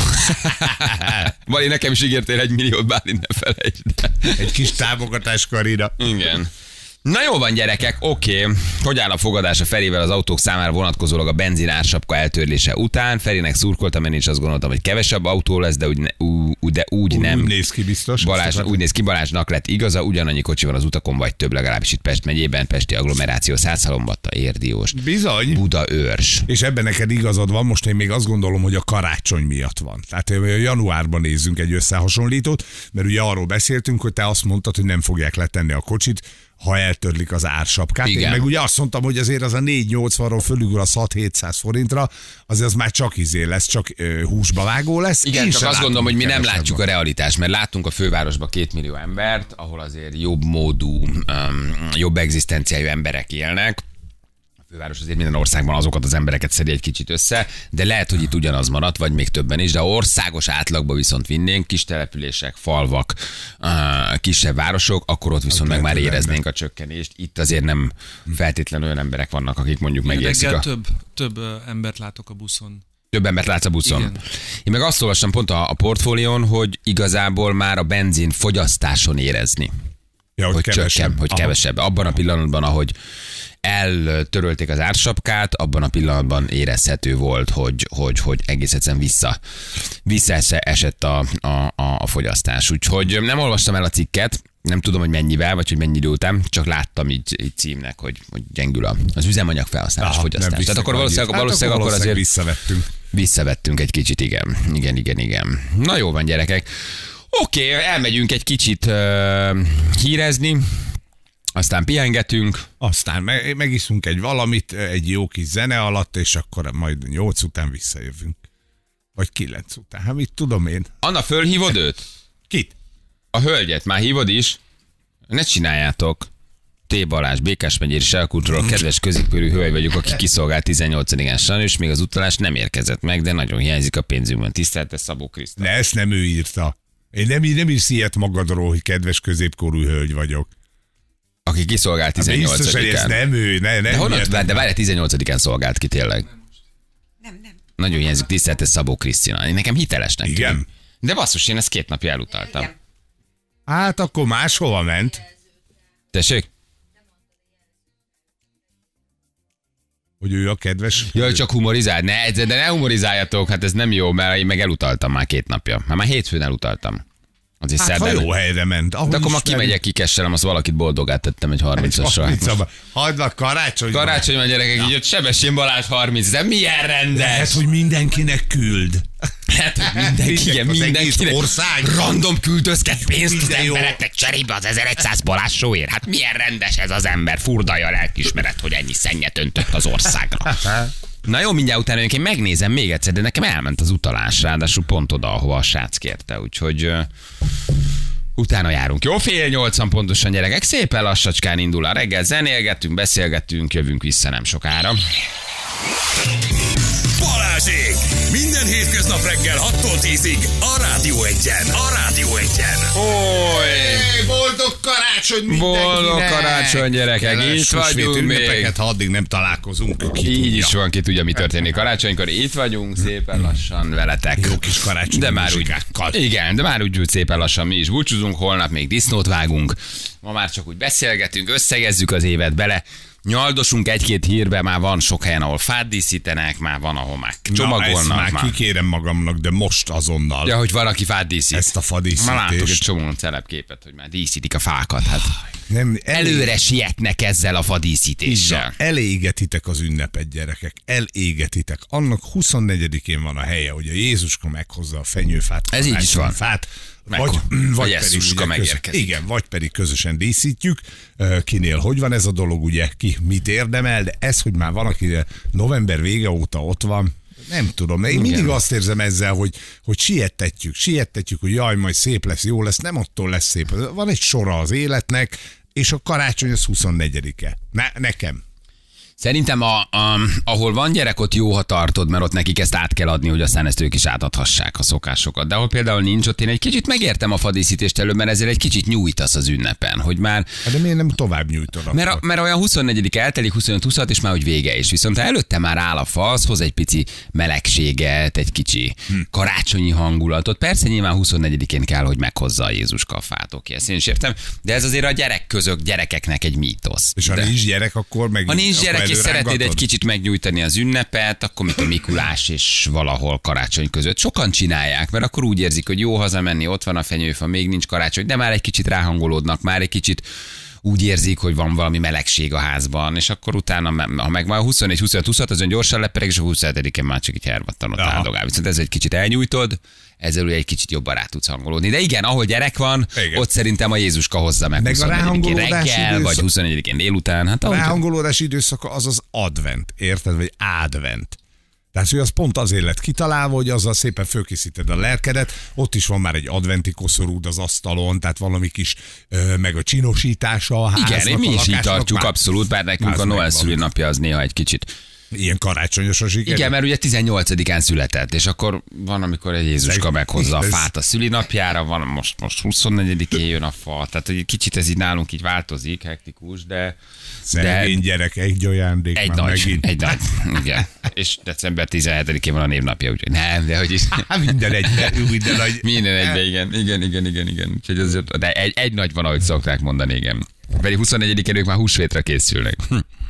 Vali, nekem is ígértél egy milliót, bár ne felejtsd. el. Egy kis támogatás karina. Igen. Na jó van gyerekek, oké. Hogy áll a fogadás a Ferivel az autók számára vonatkozólag a benzin ársapka eltörlése után? Ferinek szurkoltam, én is azt gondoltam, hogy kevesebb autó lesz, de úgy, ne, ú, de úgy nem. Úgy néz ki biztos. Balázs, úgy néz ki, Balázsnak lett igaza, ugyanannyi kocsi van az utakon, vagy több, legalábbis itt Pest megyében, Pesti agglomeráció, Százhalombatta, Érdióst, Bizony. Buda őrs. És ebben neked igazad van, most én még azt gondolom, hogy a karácsony miatt van. Tehát januárban nézzünk egy összehasonlítót, mert ugye arról beszéltünk, hogy te azt mondtad, hogy nem fogják letenni a kocsit, ha eltörlik az ársapkát. Igen. Én meg ugye azt mondtam, hogy azért az a 480-ról fölül az 6-700 forintra, azért az már csak izé lesz, csak ö, húsba vágó lesz. Igen, Én csak azt gondolom, hogy mi nem látjuk a realitást, mert láttunk a fővárosba két millió embert, ahol azért jobb módú, um, jobb egzisztenciájú emberek élnek. Főváros azért minden országban azokat az embereket szedi egy kicsit össze, de lehet, hogy itt ugyanaz maradt, vagy még többen is, de országos átlagba viszont vinnénk, kis települések, falvak, kisebb városok, akkor ott viszont meg már éreznénk a csökkenést. Itt azért nem feltétlenül olyan emberek vannak, akik mondjuk megérzik a... több, több embert látok a buszon. Több embert látsz a buszon. Igen. Én meg azt olvastam pont a, a portfólión, hogy igazából már a benzin fogyasztáson érezni Ja, hogy kevesebb. csökken, hogy Aha. kevesebb. Abban a pillanatban, ahogy eltörölték az ársapkát, abban a pillanatban érezhető volt, hogy, hogy, hogy egész egyszerűen vissza, visszaesett a, a, a, a fogyasztás. Úgyhogy nem olvastam el a cikket, nem tudom, hogy mennyivel, vagy hogy mennyi idő után, csak láttam így, így címnek, hogy, hogy gyengül a, az üzemanyag felhasználás, Aha, fogyasztás. Tehát akkor valószínűleg, annyit. valószínűleg akkor azért visszavettünk. Visszavettünk egy kicsit, igen. Igen, igen, igen. Na jó van, gyerekek. Oké, elmegyünk egy kicsit uh, hírezni, aztán pihengetünk. Aztán meg, megiszunk egy valamit, egy jó kis zene alatt, és akkor majd nyolc után visszajövünk. Vagy kilenc után. Hát mit tudom én. Anna, fölhívod őt? Kit? A hölgyet már hívod is? Ne csináljátok. T. Balázs, Békás megyér Selkútról, kedves középkörű hölgy vagyok, aki kiszolgált 18-án sajnos, még az utalás nem érkezett meg, de nagyon hiányzik a pénzünkben. Tisztelte Szabó Krisztál. Ne, ezt nem ő írta. Én nem, nem írsz ilyet magadról, hogy kedves középkorú hölgy vagyok. Aki kiszolgált Hát Biztos, hogy ez 18-án. nem ő. Ne, nem De honnan, ilyet- de várj, 18-án szolgált ki tényleg. Nem, nem. Nagyon hiányzik, tisztelte Szabó Krisztina. Én Nekem hitelesnek Igen? tűnik. De basszus, én ezt két napja elutaltam. Igen. Hát akkor máshova ment. Tessék? Hogy ő a kedves. Jaj, csak humorizál. Ne, de ne humorizáljatok, hát ez nem jó, mert én meg elutaltam már két napja. Már, már hétfőn elutaltam. Azért Hát, ha szerdán. jó helyre ment. Ahogy De akkor ma kimegyek, kikesselem, azt valakit boldogát tettem egy 30-asra. Harmincaba. Hagyd a karácsony. Karácsony van gyerekek, így jött Sebessén Balázs 30, de milyen rendes! Lehet, hogy mindenkinek küld. Hát, hogy mindenki, igen, mindenkinek. ország. Random küldözget pénzt az embereknek cserébe az 1100 Balázs sóért. Hát milyen rendes ez az ember, furdalja a lelkismeret, hogy ennyi szennyet öntött az országra. Na jó, mindjárt utána én megnézem még egyszer, de nekem elment az utalás, ráadásul pont oda, ahova a srác kérte, úgyhogy utána járunk. Jó, fél nyolcan pontosan gyerekek, szépen lassacskán indul a reggel, zenélgetünk, beszélgetünk, jövünk vissza nem sokára. Balázsék! Minden hétköznap reggel 6-tól 10-ig a Rádió Egyen. A Rádió Egyen. Oly! Hey, boldog karácsony mindenkinek! Boldog karácsony, gyerekek, itt vagyunk még. Ha addig nem találkozunk, ki Így tudja. is van, ki tudja, mi történik karácsonykor. Itt vagyunk szépen lassan veletek. Jó kis karácsonyi De már úgy, igen, de már úgy, úgy szépen lassan mi is búcsúzunk, holnap még disznót vágunk. Ma már csak úgy beszélgetünk, összegezzük az évet bele. Nyaldosunk egy-két hírbe, már van sok helyen, ahol fát díszítenek, már van, ahol már Na, ezt csomagolnak. már már. kikérem magamnak, de most azonnal. Ja, hogy van, aki fát díszít. Ezt a fadíszítést. Már látok egy csomó celebképet, hogy már díszítik a fákat. Hát Nem, elég- előre sietnek ezzel a fadíszítéssel. van. Elégetitek az ünnepet, gyerekek. Elégetitek. Annak 24-én van a helye, hogy a Jézuska meghozza a fenyőfát. Ez így is van. Fát, Meg- vagy, vagy Jesszuska pedig megérkezik. igen, vagy pedig közösen díszítjük. Kinél hogy van ez a dolog, ugye, ki mit érdemel, de ez, hogy már van, aki november vége óta ott van, nem tudom, én mindig azt érzem ezzel, hogy, hogy siettetjük, siettetjük, hogy jaj, majd szép lesz, jó lesz, nem attól lesz szép. Van egy sora az életnek, és a karácsony az 24-e. Ne, nekem. Szerintem, a, a, ahol van gyerek, ott jó, ha tartod, mert ott nekik ezt át kell adni, hogy aztán ezt ők is átadhassák a szokásokat. De ahol például nincs, ott én egy kicsit megértem a fadíszítést előbb, mert ezért egy kicsit nyújtasz az ünnepen, hogy már Hát de miért nem tovább nyújtod mert, a, mert olyan 24 eltelik, 25 20 és már hogy vége is. Viszont ha előtte már áll a fa, az hoz egy pici melegséget, egy kicsi Hm. karácsonyi hangulatot. Persze nyilván 24-én kell, hogy meghozza a Jézuska a fát, oké, ezt én is értem. De ez azért a gyerek közök, gyerekeknek egy mítosz. És ha de... nincs gyerek, akkor meg Ha nincs gyerek, és szeretnéd egy kicsit megnyújtani az ünnepet, akkor mit a Mikulás és valahol karácsony között. Sokan csinálják, mert akkor úgy érzik, hogy jó hazamenni, ott van a fenyőfa, még nincs karácsony, de már egy kicsit ráhangolódnak, már egy kicsit úgy érzik, hogy van valami melegség a házban, és akkor utána, ha meg már 24, 25, 26, azon gyorsan lepereg, és a 27-én már csak így hervattan ott áldogál. Viszont ez egy kicsit elnyújtod, ezzel ugye egy kicsit jobban rá tudsz hangolódni. De igen, ahol gyerek van, Igen. ott szerintem a Jézuska hozza meg, Meg a 24-én ráhangolódás reggel, vagy időszak- 24-én délután. Hát A ahogy ráhangolódás időszaka az az advent, érted? Vagy advent. Tehát, hogy az pont azért lett kitalálva, hogy azzal szépen fölkészíted a lelkedet, ott is van már egy adventi koszorúd az asztalon, tehát valami kis, ö, meg a csinosítása a háznak, Igen, mi is így tartjuk, már- abszolút, bár nekünk a Noel megvan. szülinapja az néha egy kicsit. Ilyen karácsonyos a siker. Igen, mert ugye 18-án született, és akkor van, amikor egy Jézuska meghozza a fát a szülinapjára, van most, most 24-én jön a fa, tehát egy kicsit ez így nálunk így változik, hektikus, de, Szegény gyerek, egy ajándék egy már nagy, megint. egy nagy, igen. És december 17-én van a névnapja, úgyhogy nem, de hogy is. Minden egy, minden nagy. Minden egybe, igen, igen, igen, igen, igen. Úgyhogy azért, de egy, egy nagy van, ahogy szokták mondani, igen. Pedig 24-én ők már húsvétra készülnek.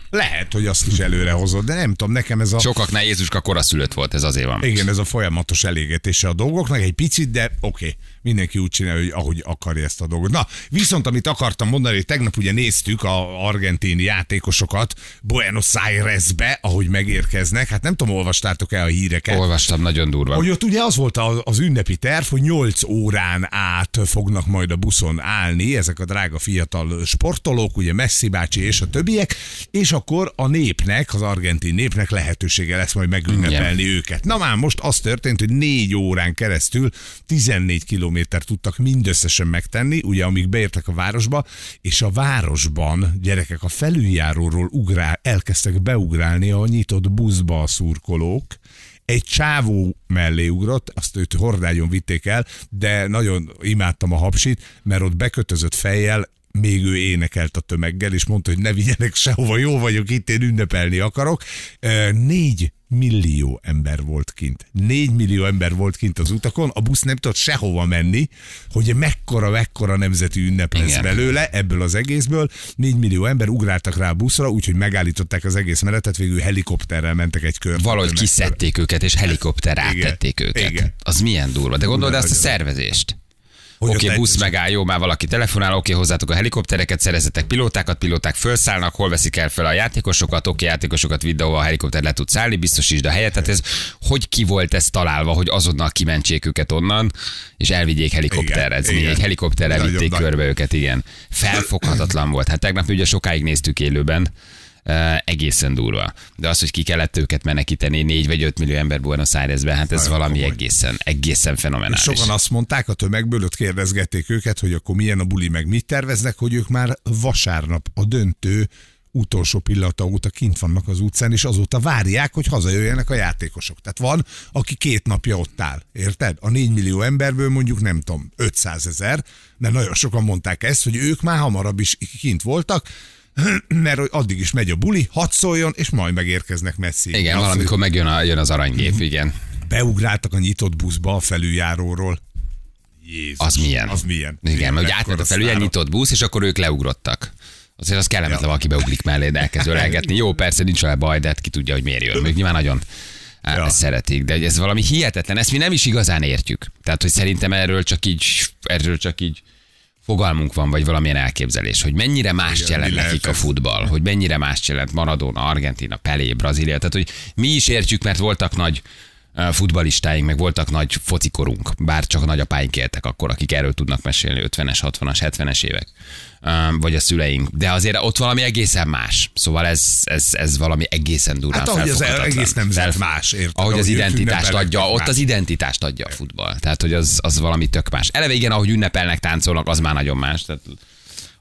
Lehet, hogy azt is előre hozod, de nem tudom, nekem ez a... Sokaknál Jézuska koraszülött volt, ez azért van. Igen, ez a folyamatos elégetése a dolgoknak, egy picit, de oké, okay. mindenki úgy csinálja, hogy ahogy akarja ezt a dolgot. Na, viszont amit akartam mondani, hogy tegnap ugye néztük a argentin játékosokat Buenos Airesbe, ahogy megérkeznek. Hát nem tudom, olvastátok-e a híreket? Olvastam, nagyon durva. Hogy ott ugye az volt a- az ünnepi terv, hogy 8 órán át fognak majd a buszon állni ezek a drága fiatal sportolók, ugye Messi bácsi és a többiek, és akkor a népnek, az argentin népnek lehetősége lesz majd megünnepelni őket. Na már most az történt, hogy 4 órán keresztül 14 kilométer tudtak mindösszesen megtenni, ugye amíg beértek a városba, és a városban gyerekek a felüljáróról ugrál, elkezdtek beugrálni a nyitott buszba a szurkolók, egy csávó mellé ugrott, azt őt hordágyon vitték el, de nagyon imádtam a hapsit, mert ott bekötözött fejjel még ő énekelt a tömeggel, és mondta, hogy ne vigyenek sehova, jó vagyok itt, én ünnepelni akarok. Négy millió ember volt kint. Négy millió ember volt kint az utakon, a busz nem tudott sehova menni, hogy mekkora, mekkora nemzeti ünnep lesz Igen. belőle ebből az egészből. Négy millió ember ugráltak rá a buszra, úgyhogy megállították az egész menetet, végül helikopterrel mentek egy kört. Valahogy kiszedték őket, és helikopter áttették őket. Igen. Az milyen durva. De gondold Durva azt a szervezést. Oké, okay, busz megáll, jó, már valaki telefonál, oké, okay, hozzátok a helikoptereket, szerezetek pilótákat, pilóták felszállnak, hol veszik el fel a játékosokat, oké, játékosokat vidd, a helikopter le tud szállni, biztosítsd a helyet. Tehát ez, hogy ki volt ez találva, hogy azonnal kimentsék őket onnan, és elvigyék helikopterezni. Igen, igen. Egy helikopterrel Nagyon vitték nagy. körbe őket, igen. Felfoghatatlan volt. Hát tegnap ugye sokáig néztük élőben, egészen durva. De az, hogy ki kellett őket menekíteni 4 vagy 5 millió ember Buenos Airesbe, hát ez Nagyon valami komoly. egészen, egészen És fenomenális. sokan azt mondták a tömegből, ott kérdezgették őket, hogy akkor milyen a buli, meg mit terveznek, hogy ők már vasárnap a döntő utolsó pillanata óta kint vannak az utcán, és azóta várják, hogy hazajöjjenek a játékosok. Tehát van, aki két napja ott áll, érted? A 4 millió emberből mondjuk nem tudom, 500 ezer, de nagyon sokan mondták ezt, hogy ők már hamarabb is kint voltak, mert addig is megy a buli, hadd szóljon, és majd megérkeznek messzi. Igen, Az, valamikor megjön a, jön az aranygép, igen. Beugráltak a nyitott buszba a felüljáróról. Jézus, Az milyen? Az milyen? Igen, mert ugye átment a Mekkora felül, ilyen sztárok. nyitott busz, és akkor ők leugrottak. Azért az kellemetlen, Ja. valaki beugrik mellé, de elkezd ölelgetni. Jó, persze nincs vele baj, de hát ki tudja, hogy miért jön. Még nyilván nagyon ja. szeretik, de ez valami hihetetlen, ezt mi nem is igazán értjük. Tehát, hogy szerintem erről csak így, erről csak így fogalmunk van, vagy valamilyen elképzelés, hogy mennyire más Igen, jelent nekik a futball, hogy mennyire más jelent Maradona, Argentina, Pelé, Brazília, tehát hogy mi is értjük, mert voltak nagy ö, futballistáink, meg voltak nagy focikorunk, bár csak a nagyapáink éltek akkor, akik erről tudnak mesélni 50-es, 60-as, 70-es évek, vagy a szüleink. De azért ott valami egészen más. Szóval ez, ez, ez valami egészen durván Hát ahogy az egész nemzet Felf- más, érted? Ahogy az Ahogy ők identitást adja, ott más. az identitást adja a futball. Tehát, hogy az, az valami tök más. Eleve igen, ahogy ünnepelnek, táncolnak, az már nagyon más. Tehát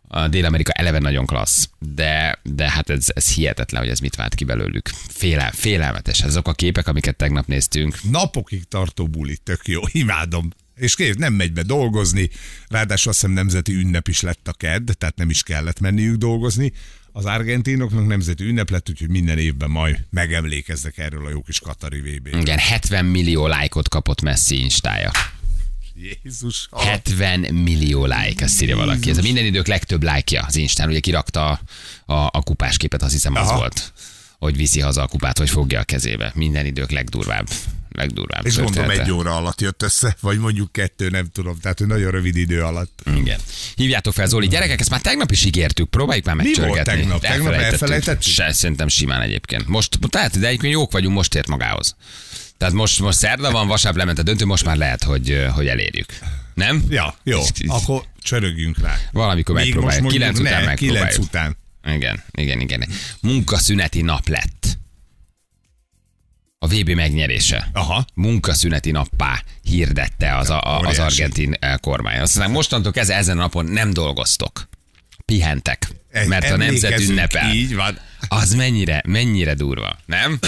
a Dél-Amerika eleve nagyon klassz, de, de hát ez, ez hihetetlen, hogy ez mit vált ki belőlük. Félel, félelmetes. Azok a képek, amiket tegnap néztünk. Napokig tartó buli, tök jó, imádom. És kész, nem megy be dolgozni, ráadásul azt hiszem nemzeti ünnep is lett a kedd, tehát nem is kellett menniük dolgozni. Az argentinoknak nemzeti ünnep lett, úgyhogy minden évben majd megemlékeznek erről a jó kis Katari vb Igen, 70 millió lájkot kapott Messi instája. Jézus. 70 millió like, ezt írja valaki. Ez a minden idők legtöbb lájkja az Instán. Ugye kirakta a, a, a kupás képet, azt hiszem az Aha. volt, hogy viszi haza a kupát, vagy fogja a kezébe. Minden idők legdurvább. legdurvább És története. egy óra alatt jött össze, vagy mondjuk kettő, nem tudom, tehát hogy nagyon rövid idő alatt. Igen. Hívjátok fel, Zoli. Gyerekek, ezt már tegnap is ígértük. Próbáljuk már Mi megcsörgetni. volt tegnap? Tegnap elfelejtettük? Se, szerintem simán egyébként. Most, tehát, de egyébként jók vagyunk, most ért magához. Tehát most, most szerda van, vasárnap lement a döntő, most már lehet, hogy, hogy elérjük. Nem? Ja, jó, akkor csörögjünk rá. Valamikor Még megpróbáljuk. most Kilenc után ne, megpróbáljuk. kilenc után. Igen, igen, igen. Munkaszüneti nap lett. A VB megnyerése. Aha. Munkaszüneti nappá hirdette az, a, a, az argentin eh, kormány. Azt mondják, mostantól kezdve ezen a napon nem dolgoztok. Pihentek. Mert a nemzet ünnepel. Így van. Az mennyire, mennyire durva, nem?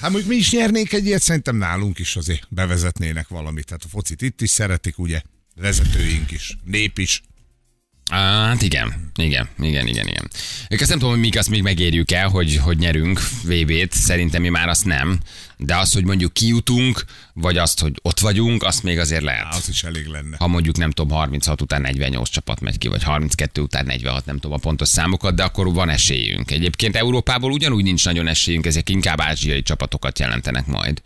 Hát mondjuk mi is nyernénk egy ilyet, szerintem nálunk is azért bevezetnének valamit. Tehát a focit itt is szeretik, ugye? Vezetőink is, nép is. Hát igen, igen, igen, igen, igen. Ők azt nem tudom, hogy mik azt még megérjük el, hogy, hogy nyerünk VB-t, szerintem mi már azt nem, de az, hogy mondjuk kijutunk, vagy azt, hogy ott vagyunk, azt még azért lehet. Á, az is elég lenne. ha mondjuk nem tudom, 36 után 48 csapat megy ki, vagy 32 után 46, nem tudom a pontos számokat, de akkor van esélyünk. Egyébként Európából ugyanúgy nincs nagyon esélyünk, ezek inkább ázsiai csapatokat jelentenek majd,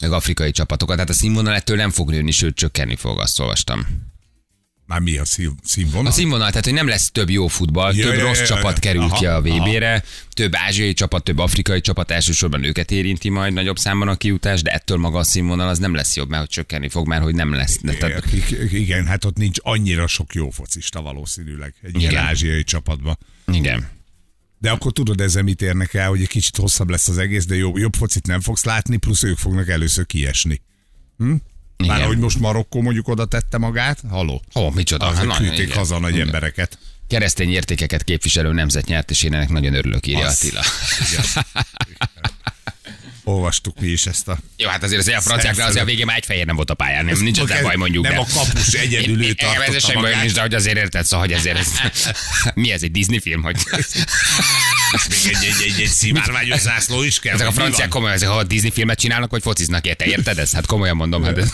meg afrikai csapatokat. Tehát a színvonal ettől nem fog nőni, sőt csökkenni fog, azt olvastam. Már mi a szín- színvonal? A színvonal, tehát hogy nem lesz több jó futball, Ja, több ja, rossz ja, csapat ja. kerül ki a Aha, VB-re, több ázsiai csapat, több afrikai csapat, elsősorban őket érinti majd nagyobb számban a kiutás, de ettől maga a színvonal az nem lesz jobb, mert hogy csökkenni fog, mert hogy nem lesz. De, tehát, Igen, hát ott nincs annyira sok jó focista valószínűleg egy ilyen ázsiai csapatban. igen. De akkor tudod ezzel mit érnek el, hogy egy kicsit hosszabb lesz az egész, de jobb, jobb focit nem fogsz látni, plusz ők fognak először kiesni. Hm? Már hogy most Marokkó mondjuk oda tette magát, haló. Ó, micsoda. Az, Hát küldték igen. haza nagy Igen. embereket. Keresztény értékeket képviselő nemzet nyert, és én ennek nagyon örülök, írja Az. Attila. Igen. Olvastuk mi is ezt a... Jó, hát azért az a franciákra azért a végén már egy fehér nem volt a pályán, nem, nincs ezzel baj mondjuk. Nem de- a kapus egyedül ő tartotta Ez semmi baj nincs, de hogy azért érted, szóval, hogy azért ez... Mi ez, egy Disney film? Hogy... Még egy, egy, egy, egy szivárványos zászló is kell. Ezek a mi franciák komolyan, ezek ha Disney filmet csinálnak, vagy fociznak érte, érted ezt? Hát komolyan mondom. Hát ez...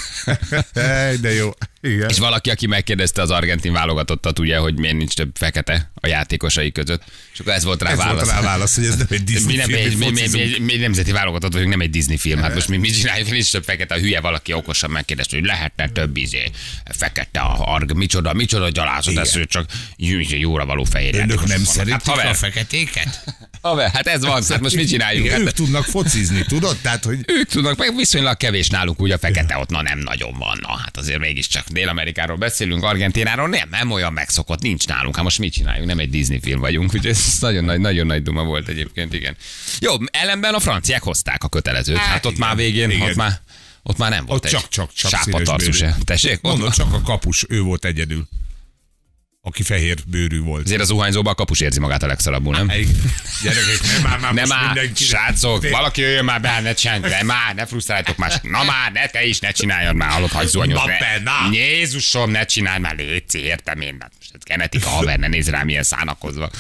De jó. Igen. És valaki, aki megkérdezte az argentin válogatottat, ugye, hogy miért nincs több fekete a játékosai között. És akkor ez volt rá Ez válasz. volt rá válasz, hogy ez nem egy mi, Disney nem, film, mi, hogy mi, mi, mi, mi, nemzeti válogatott vagyunk, nem egy Disney film. Hát most mi mit csináljuk, nincs több fekete, a hülye valaki okosan megkérdezte, hogy lehetne több izé, fekete a arg, micsoda, micsoda gyalázat, ez csak jó- jóra való fehér Önök nem vannak. szeretik hát, a feketéket? Haver, hát ez van, hát most mit csináljunk? Igen, ők Hát, tudnak focizni, tudod? Tehát, hogy ők tudnak, meg viszonylag kevés náluk, úgy a fekete ott na nem nagyon van. Na, hát azért mégiscsak Dél-Amerikáról beszélünk, Argentináról nem, nem olyan megszokott, nincs nálunk. Hát most mit csináljunk? Nem egy Disney film vagyunk, úgyhogy ez nagyon nagy, nagyon nagy duma volt egyébként, igen. Jó, ellenben a franciák hozták a kötelezőt. Hát, Hát ott igen, már végén, igen. ott már ott már nem volt ott egy csak, csak, csak sápatarcú se. Tessék? Ott Mondom, csak a kapus, ő volt egyedül. Aki fehér bőrű volt. Azért az zuhanyzóban a kapus érzi magát a legszarabbul, nem? Ej, Gyerekek, nem már, már Nem már, mindenki. srácok, valaki jöjjön már be, ne csinálj, ne már, ne frusztráljátok más. Na már, ne te is, ne csináljad már, hallod, hagyj zuhanyozni. Na. Jézusom, ne csinálj már, léci, értem én. Most ez genetika, haver, ne nézz rám ilyen szánakozva.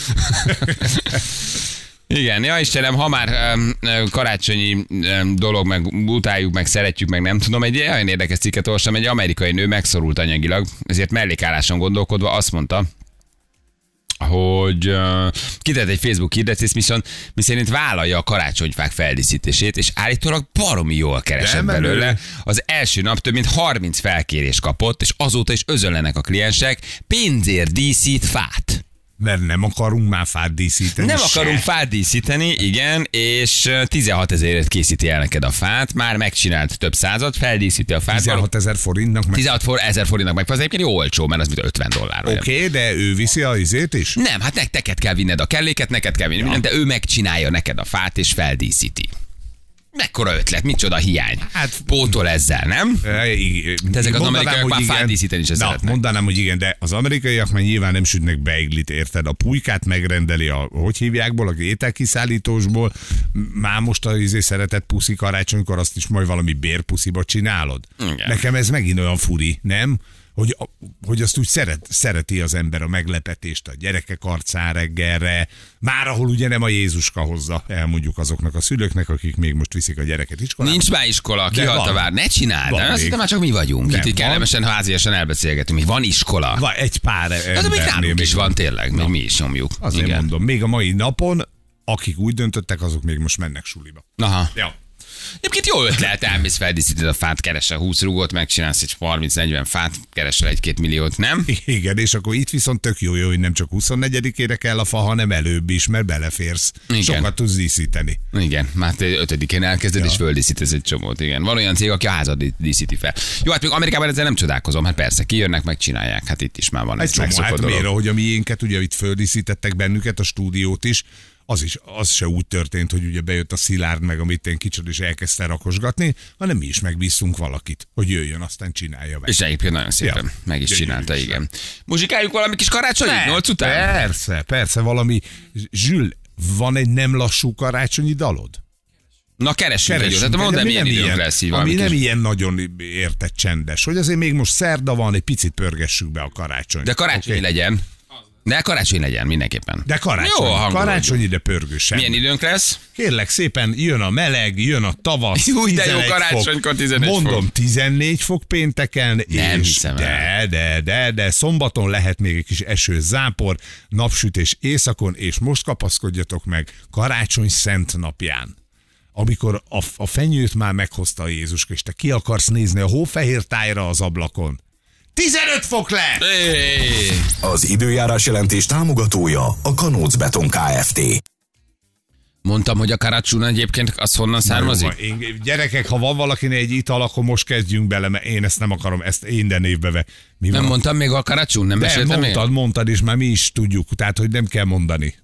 Igen, ja Istenem, ha már um, karácsonyi um, dolog, meg utáljuk, meg szeretjük, meg nem tudom, egy olyan érdekes cikket olvastam, egy amerikai nő megszorult anyagilag, ezért mellékálláson gondolkodva azt mondta, hogy uh, kitett egy Facebook hirdetést, viszont miszerint vállalja a karácsonyfák feldíszítését, és állítólag baromi jól keresett belőle. Az első nap több mint 30 felkérést kapott, és azóta is özönlenek a kliensek, pénzért díszít fát. Mert nem akarunk már fát díszíteni. Nem se. akarunk fát díszíteni, igen, és ö, 16 ezerért készíti el neked a fát, már megcsinált több százat, feldíszíti a fát. 16 ezer forintnak meg. 16 for, ezer forintnak meg, az egyébként jó olcsó, mert az mint 50 dollár. Oké, okay, de ő viszi a izét is? Nem, hát nek- neked kell vinned a kelléket, neked kell vinni mindent, de ő megcsinálja neked a fát és feldíszíti. Mekkora ötlet, micsoda hiány. Hát pótol ezzel, nem? E, igen. De ezek az amerikaiak már igen. fádíszíteni se Na, szeretnek. mondanám, hogy igen, de az amerikaiak már nyilván nem sütnek beiglit, érted? A pulykát megrendeli a, hogy hívjákból, a ételkiszállítósból. Már most az izé szeretett puszi karácsonykor azt is majd valami bérpusziba csinálod. Igen. Nekem ez megint olyan furi, nem? Hogy, hogy azt úgy szeret, szereti az ember a meglepetést a gyerekek arcán reggelre, már ahol ugye nem a Jézuska hozza, elmondjuk azoknak a szülőknek, akik még most viszik a gyereket iskolába. Nincs már iskola, kihalt a vár. Ne csináld, Van de azt hittem már csak mi vagyunk. Nem, Itt van. kellemesen, háziasan elbeszélgetünk, hogy van iskola. Van egy pár Az még nálunk is van tényleg, még mi is nyomjuk. Azért Igen. mondom, még a mai napon, akik úgy döntöttek, azok még most mennek suliba. Aha. Ja. Egyébként jó ötlet, elmész feldíszíted a fát, keresel 20 rugót, megcsinálsz egy 30-40 fát, keresel egy-két milliót, nem? Igen, és akkor itt viszont tök jó, jó hogy nem csak 24-ére kell a fa, hanem előbb is, mert beleférsz. Igen. Sokat tudsz díszíteni. Igen, már te ötödikén elkezded, ja. és földíszítesz egy csomót, igen. Van olyan cég, aki a házat dí- díszíti fel. Jó, hát még Amerikában ezzel nem csodálkozom, hát persze, kijönnek, megcsinálják, hát itt is már van Egy ez csomó, hát dolog. miért, ahogy a miénket, ugye itt földíszítettek bennünket, a stúdiót is, az is, az se úgy történt, hogy ugye bejött a Szilárd meg a mitten kicsit és elkezdte rakosgatni, hanem mi is megbízunk valakit, hogy jöjjön, aztán csinálja meg. És egyébként nagyon szépen Ja. meg is Gyönyörű csinálta, is, igen. Muzsikáljuk valami kis karácsonyit, nyolc után? Persze, persze, valami. Zsül, van egy nem lassú karácsonyi dalod? Na keressünk egy Keresünk jót. Hát egy, mondd, ami milyen nem időnk ilyen- lesz így Ami nem kis- ilyen nagyon értett csendes, hogy azért még most szerda van, egy picit pörgessük be a karácsony. De karácsony Oké? legyen. De karácsony legyen mindenképpen. De karácsony, Jó, hangolódjunk. karácsonyi, de pörgősen. Milyen időnk lesz? Kérlek szépen, jön a meleg, jön a tavasz. Új, de jó 11 karácsonykor fok. 11 fok. Mondom, 14 fok pénteken. Nem és hiszem el. de, de, de, de, szombaton lehet még egy kis eső, zápor, napsütés északon, és most kapaszkodjatok meg karácsony szent napján amikor a, a fenyőt már meghozta Jézus, és te ki akarsz nézni a hófehér tájra az ablakon. 15 fok le! Hey. Az időjárás jelentés támogatója a Kanóc Beton Kft. Mondtam, hogy a karácsony egyébként az honnan származik? Jó, Én, gyerekek, ha van valakinek egy ital, akkor most kezdjünk bele, mert én ezt nem akarom, ezt minden évbe ve. Mi Nem van? mondtam még a karácsony? Nem De mondtad, mondtad, és már mi is tudjuk, tehát, hogy nem kell mondani.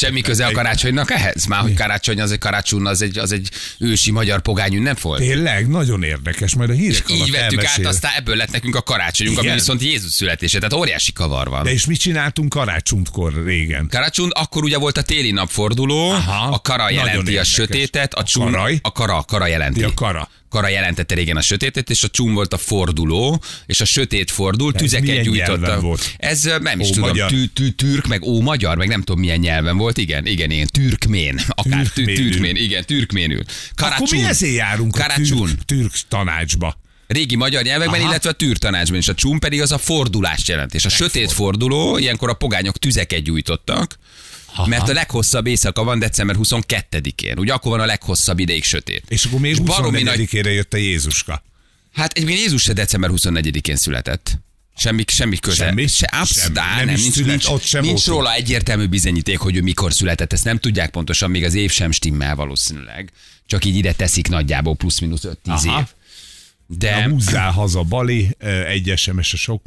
Semmi köze a karácsonynak ehhez? Már hogy karácsony az egy karácsony, az egy, az egy ősi magyar pogány ünnep volt? Tényleg, nagyon érdekes, majd a hírek Így vettük át, elmesél. aztán ebből lett nekünk a karácsonyunk, ami Igen. viszont Jézus születése, tehát óriási kavar van. De és mit csináltunk karácsonykor régen? Karácsony, akkor ugye volt a téli napforduló, Aha, a kara jelenti a sötétet, a, A csún, karaj? a kara, kara jelenti. A kara. Kara jelentette régen a sötétet, és a csún volt a forduló, és a sötét fordul, ez tüzeket gyújtotta. volt? Ez nem is Ó, tudom, tű, tű, türk, meg ó magyar, meg nem tudom milyen nyelven volt, igen, igen, igen, türkmén, akár Türkménül. türkmén, igen, türkménül. Akkor mi ezért járunk a Karácsony. türk, türk tanácsba. Régi magyar nyelvekben, Aha. illetve a tűrtanácsban is. A csún pedig az a fordulást jelent. És a sötét forduló, ilyenkor a pogányok tüzeket gyújtottak, Aha. mert a leghosszabb éjszaka van december 22-én. Ugye akkor van a leghosszabb ideig sötét. És akkor még baromi 24-ére jött a Jézuska. Hát egyébként Jézus se december 24-én született. Semmi, semmi köze. Semmi? Se, absz, Semmi. Nem nem, nincs, szület, nincs, ott sem nincs róla egyértelmű bizonyíték, hogy ő mikor született. Ezt nem tudják pontosan, még az év sem stimmel valószínűleg. Csak így ide teszik nagyjából plusz-minusz 5-10 Aha. év. De Húzzál haza Bali, egy SMS a sok.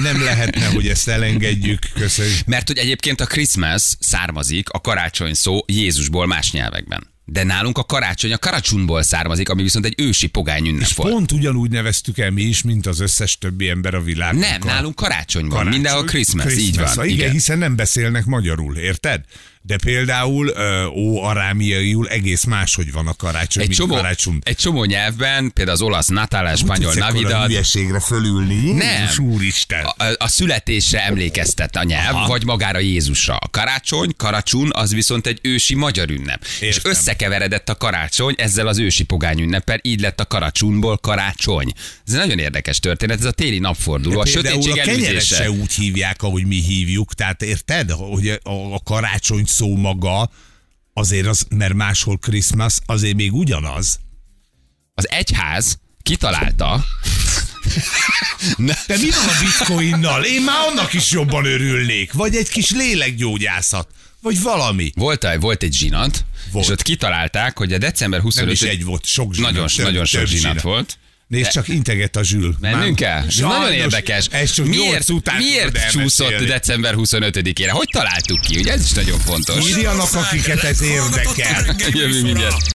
Nem lehetne, hogy ezt elengedjük. Köszönjük. Mert hogy egyébként a Christmas származik, a karácsony szó Jézusból más nyelvekben. De nálunk a karácsony a karacsunból származik, ami viszont egy ősi pogány ünnep volt. pont ugyanúgy neveztük el mi is, mint az összes többi ember a világon. Nem, nálunk karácsony van, Karácsony. mindenhol Christmas, így van. Igen, igen. hiszen nem beszélnek magyarul, érted? De például ó arámiaiul egész máshogy van a karácsony, Egy mint csomó, karácsony. egy csomó nyelvben, például az olasz Natal, a spanyol Navidad, hülyeségre fölülni. Nem. Jézus úristen. a, a születésre emlékeztet a nyelv, Aha. vagy magára Jézusra. A karácsony, karácsun, az viszont egy ősi magyar ünnep. És Értem. összekeveredett a karácsony ezzel az ősi pogány ünnepel, így lett a karácsunból karácsony. Ez egy nagyon érdekes történet, ez a téli napforduló, a sötétség a kenyeret se úgy hívják, ahogy mi hívjuk, tehát érted, hogy a, a karácsony szó maga azért az, mert máshol Christmas, azért még ugyanaz. Az egyház kitalálta, Ne, De mi van a bitcoinnal? Én már annak is jobban örülnék. Vagy egy kis lélekgyógyászat. Vagy valami. volt, volt egy zsinat, Volt. és ott kitalálták, hogy a december 25 Nem is egy volt, sok zsinat. Nagyon, több- nagyon sok több zsinat zsinat. volt. Nézd, csak integet a zsül. Mennünk el? Ez nagyon érdekes. Ez csak miért után miért csúszott elmesélni. december 25-ére? Hogy találtuk ki? Ugye ez is nagyon fontos. Írjanak, akiket ez érdekel. Jövünk mindjárt.